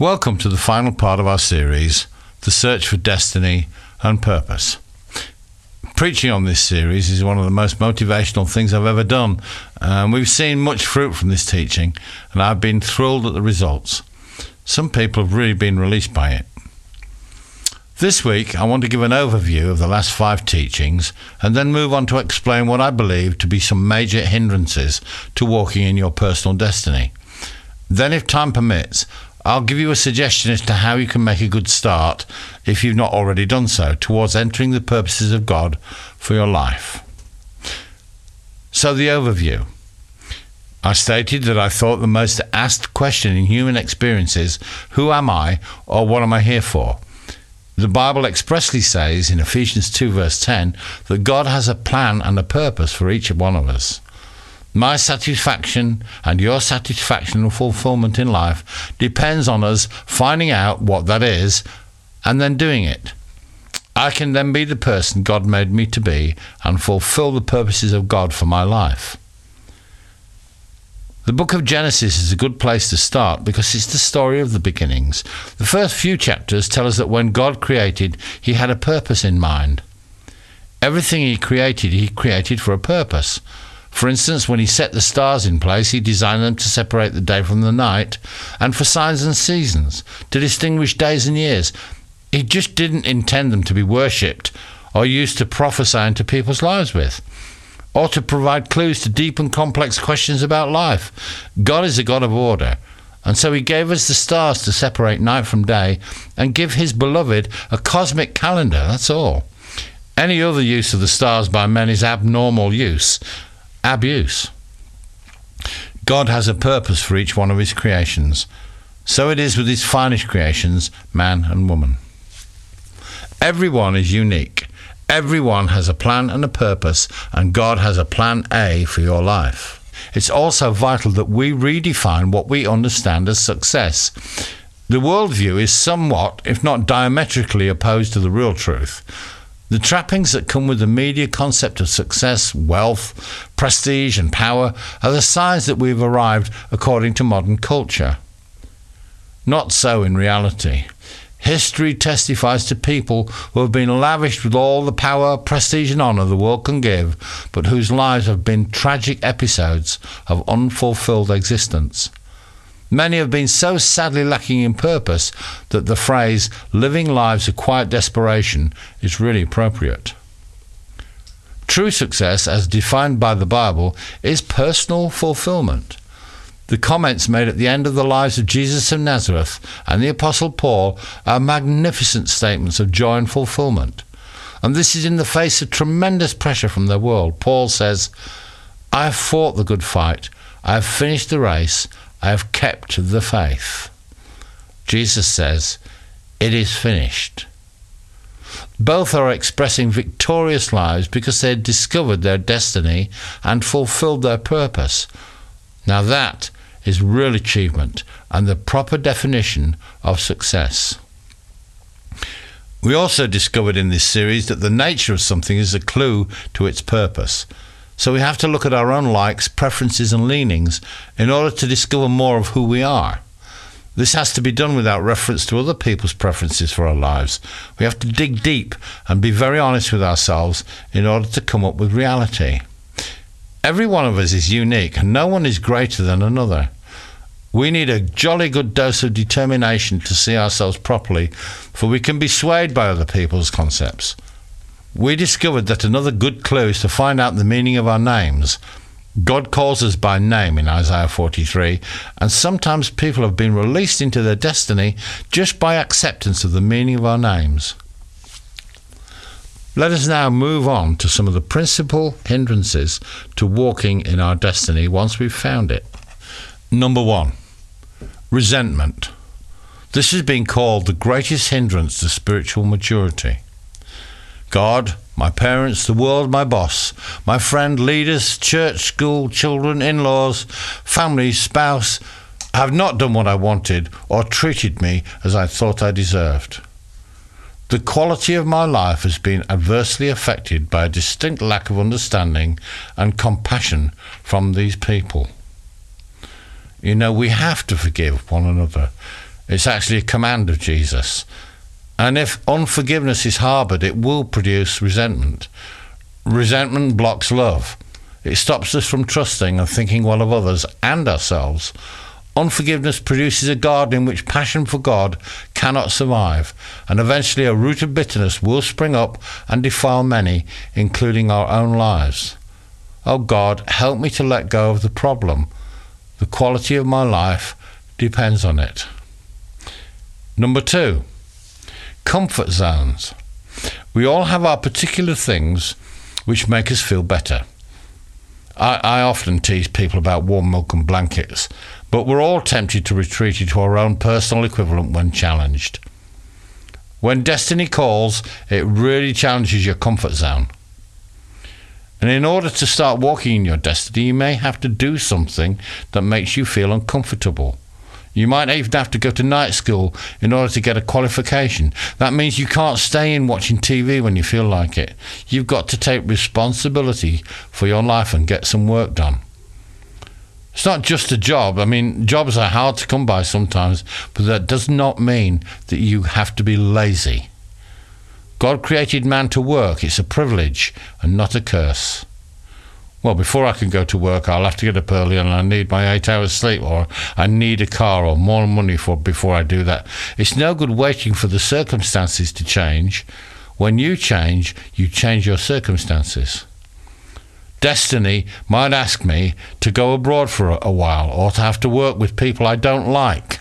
Welcome to the final part of our series, The Search for Destiny and Purpose. Preaching on this series is one of the most motivational things I've ever done, and we've seen much fruit from this teaching, and I've been thrilled at the results. Some people have really been released by it. This week, I want to give an overview of the last five teachings and then move on to explain what I believe to be some major hindrances to walking in your personal destiny. Then, if time permits, I'll give you a suggestion as to how you can make a good start, if you've not already done so, towards entering the purposes of God for your life. So, the overview. I stated that I thought the most asked question in human experience is Who am I, or what am I here for? The Bible expressly says in Ephesians 2, verse 10, that God has a plan and a purpose for each one of us. My satisfaction and your satisfaction and fulfillment in life depends on us finding out what that is and then doing it. I can then be the person God made me to be and fulfill the purposes of God for my life. The book of Genesis is a good place to start because it's the story of the beginnings. The first few chapters tell us that when God created, He had a purpose in mind. Everything He created, He created for a purpose. For instance, when he set the stars in place, he designed them to separate the day from the night, and for signs and seasons, to distinguish days and years. He just didn't intend them to be worshipped or used to prophesy into people's lives with, or to provide clues to deep and complex questions about life. God is a God of order. And so he gave us the stars to separate night from day and give his beloved a cosmic calendar, that's all. Any other use of the stars by men is abnormal use abuse. God has a purpose for each one of his creations. So it is with his finest creations, man and woman. Everyone is unique. Everyone has a plan and a purpose, and God has a plan A for your life. It's also vital that we redefine what we understand as success. The worldview is somewhat, if not diametrically, opposed to the real truth. The trappings that come with the media concept of success, wealth, prestige, and power are the signs that we've arrived according to modern culture. Not so in reality. History testifies to people who have been lavished with all the power, prestige, and honour the world can give, but whose lives have been tragic episodes of unfulfilled existence. Many have been so sadly lacking in purpose that the phrase living lives of quiet desperation is really appropriate. True success, as defined by the Bible, is personal fulfillment. The comments made at the end of the lives of Jesus of Nazareth and the Apostle Paul are magnificent statements of joy and fulfillment. And this is in the face of tremendous pressure from the world. Paul says, I have fought the good fight, I have finished the race, I have kept the faith. Jesus says, It is finished. Both are expressing victorious lives because they had discovered their destiny and fulfilled their purpose. Now, that is real achievement and the proper definition of success. We also discovered in this series that the nature of something is a clue to its purpose. So we have to look at our own likes, preferences, and leanings in order to discover more of who we are. This has to be done without reference to other people's preferences for our lives. We have to dig deep and be very honest with ourselves in order to come up with reality. Every one of us is unique, and no one is greater than another. We need a jolly good dose of determination to see ourselves properly, for we can be swayed by other people's concepts we discovered that another good clue is to find out the meaning of our names. God calls us by name in Isaiah 43, and sometimes people have been released into their destiny just by acceptance of the meaning of our names. Let us now move on to some of the principal hindrances to walking in our destiny once we've found it. Number one, resentment. This has been called the greatest hindrance to spiritual maturity. God, my parents, the world, my boss, my friend, leaders, church, school, children, in laws, family, spouse have not done what I wanted or treated me as I thought I deserved. The quality of my life has been adversely affected by a distinct lack of understanding and compassion from these people. You know, we have to forgive one another. It's actually a command of Jesus. And if unforgiveness is harbored, it will produce resentment. Resentment blocks love. It stops us from trusting and thinking well of others and ourselves. Unforgiveness produces a garden in which passion for God cannot survive, and eventually a root of bitterness will spring up and defile many, including our own lives. Oh God, help me to let go of the problem. The quality of my life depends on it. Number two, comfort zones. We all have our particular things which make us feel better. I, I often tease people about warm milk and blankets, but we're all tempted to retreat into our own personal equivalent when challenged. When destiny calls, it really challenges your comfort zone. And in order to start walking in your destiny, you may have to do something that makes you feel uncomfortable. You might even have to go to night school in order to get a qualification. That means you can't stay in watching TV when you feel like it. You've got to take responsibility for your life and get some work done. It's not just a job. I mean, jobs are hard to come by sometimes, but that does not mean that you have to be lazy. God created man to work. It's a privilege and not a curse well, before I can go to work, I'll have to get up early and I need my eight hours sleep, or I need a car or more money for before I do that. It's no good waiting for the circumstances to change. When you change, you change your circumstances. Destiny might ask me to go abroad for a, a while or to have to work with people I don't like.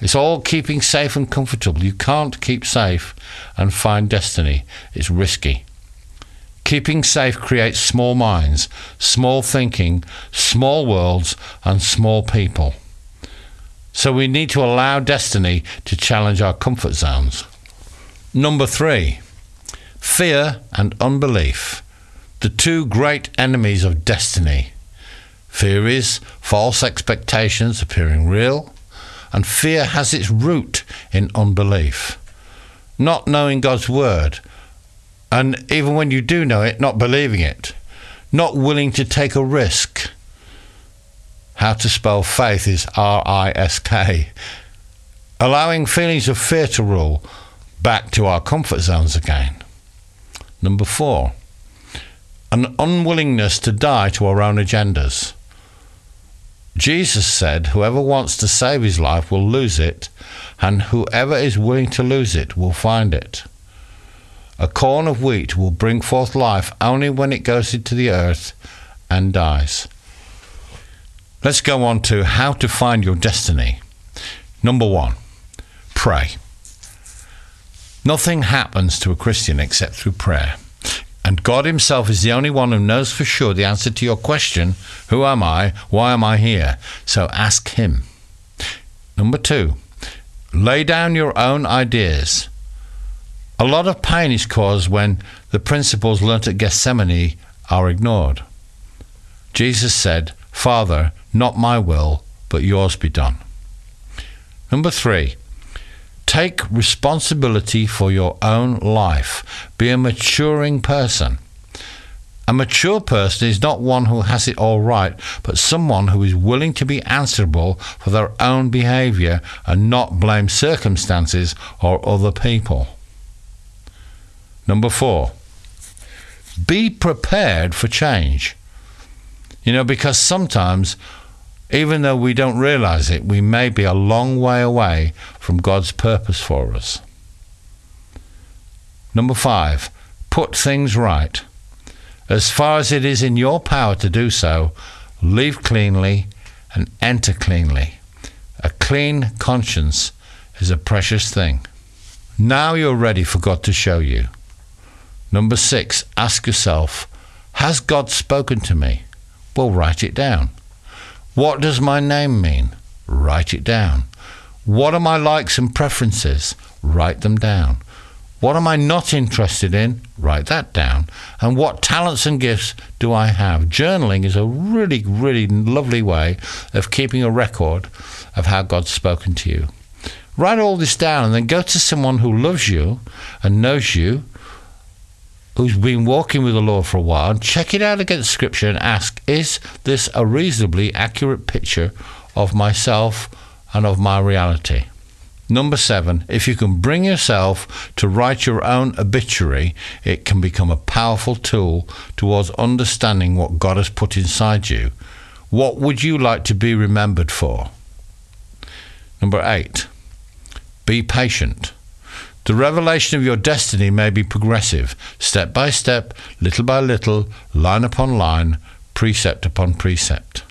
It's all keeping safe and comfortable. You can't keep safe and find destiny. It's risky. Keeping safe creates small minds, small thinking, small worlds, and small people. So we need to allow destiny to challenge our comfort zones. Number three, fear and unbelief, the two great enemies of destiny. Fear is false expectations appearing real, and fear has its root in unbelief. Not knowing God's word and even when you do know it, not believing it, not willing to take a risk. How to spell faith is R I S K. Allowing feelings of fear to rule back to our comfort zones again. Number four, an unwillingness to die to our own agendas. Jesus said, Whoever wants to save his life will lose it, and whoever is willing to lose it will find it. A corn of wheat will bring forth life only when it goes into the earth and dies. Let's go on to how to find your destiny. Number one, pray. Nothing happens to a Christian except through prayer. And God Himself is the only one who knows for sure the answer to your question Who am I? Why am I here? So ask Him. Number two, lay down your own ideas. A lot of pain is caused when the principles learnt at Gethsemane are ignored. Jesus said, Father, not my will, but yours be done. Number three, take responsibility for your own life. Be a maturing person. A mature person is not one who has it all right, but someone who is willing to be answerable for their own behavior and not blame circumstances or other people. Number four, be prepared for change. You know, because sometimes, even though we don't realize it, we may be a long way away from God's purpose for us. Number five, put things right. As far as it is in your power to do so, leave cleanly and enter cleanly. A clean conscience is a precious thing. Now you're ready for God to show you. Number six, ask yourself, has God spoken to me? Well, write it down. What does my name mean? Write it down. What are my likes and preferences? Write them down. What am I not interested in? Write that down. And what talents and gifts do I have? Journaling is a really, really lovely way of keeping a record of how God's spoken to you. Write all this down and then go to someone who loves you and knows you who's been walking with the Lord for a while and check it out against Scripture and ask, is this a reasonably accurate picture of myself and of my reality? Number seven, if you can bring yourself to write your own obituary, it can become a powerful tool towards understanding what God has put inside you. What would you like to be remembered for? Number eight, be patient. The revelation of your destiny may be progressive, step by step, little by little, line upon line, precept upon precept.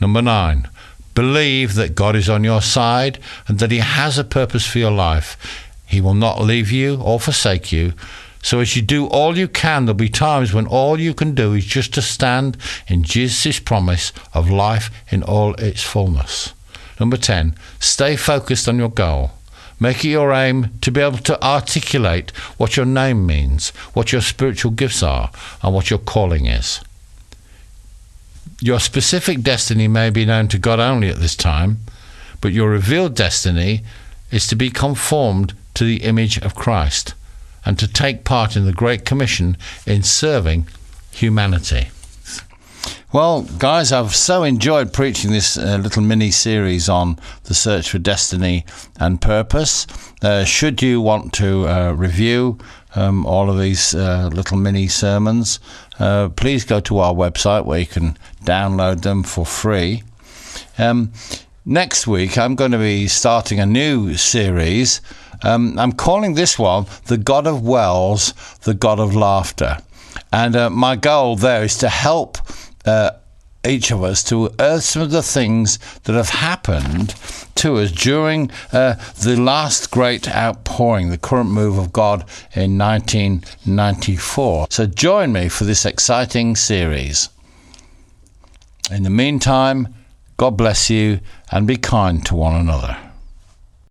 Number nine, Believe that God is on your side and that He has a purpose for your life. He will not leave you or forsake you. So, as you do all you can, there'll be times when all you can do is just to stand in Jesus' promise of life in all its fullness. Number 10, stay focused on your goal. Make it your aim to be able to articulate what your name means, what your spiritual gifts are, and what your calling is. Your specific destiny may be known to God only at this time, but your revealed destiny is to be conformed to the image of Christ and to take part in the Great Commission in serving humanity. Well, guys, I've so enjoyed preaching this uh, little mini series on the search for destiny and purpose. Uh, should you want to uh, review um, all of these uh, little mini sermons, uh, please go to our website where you can download them for free. Um, next week, I'm going to be starting a new series. Um, I'm calling this one The God of Wells, the God of Laughter. And uh, my goal there is to help uh, each of us to earth some of the things that have happened to us during uh, the last great outpouring, the current move of God in 1994. So join me for this exciting series. In the meantime, God bless you and be kind to one another.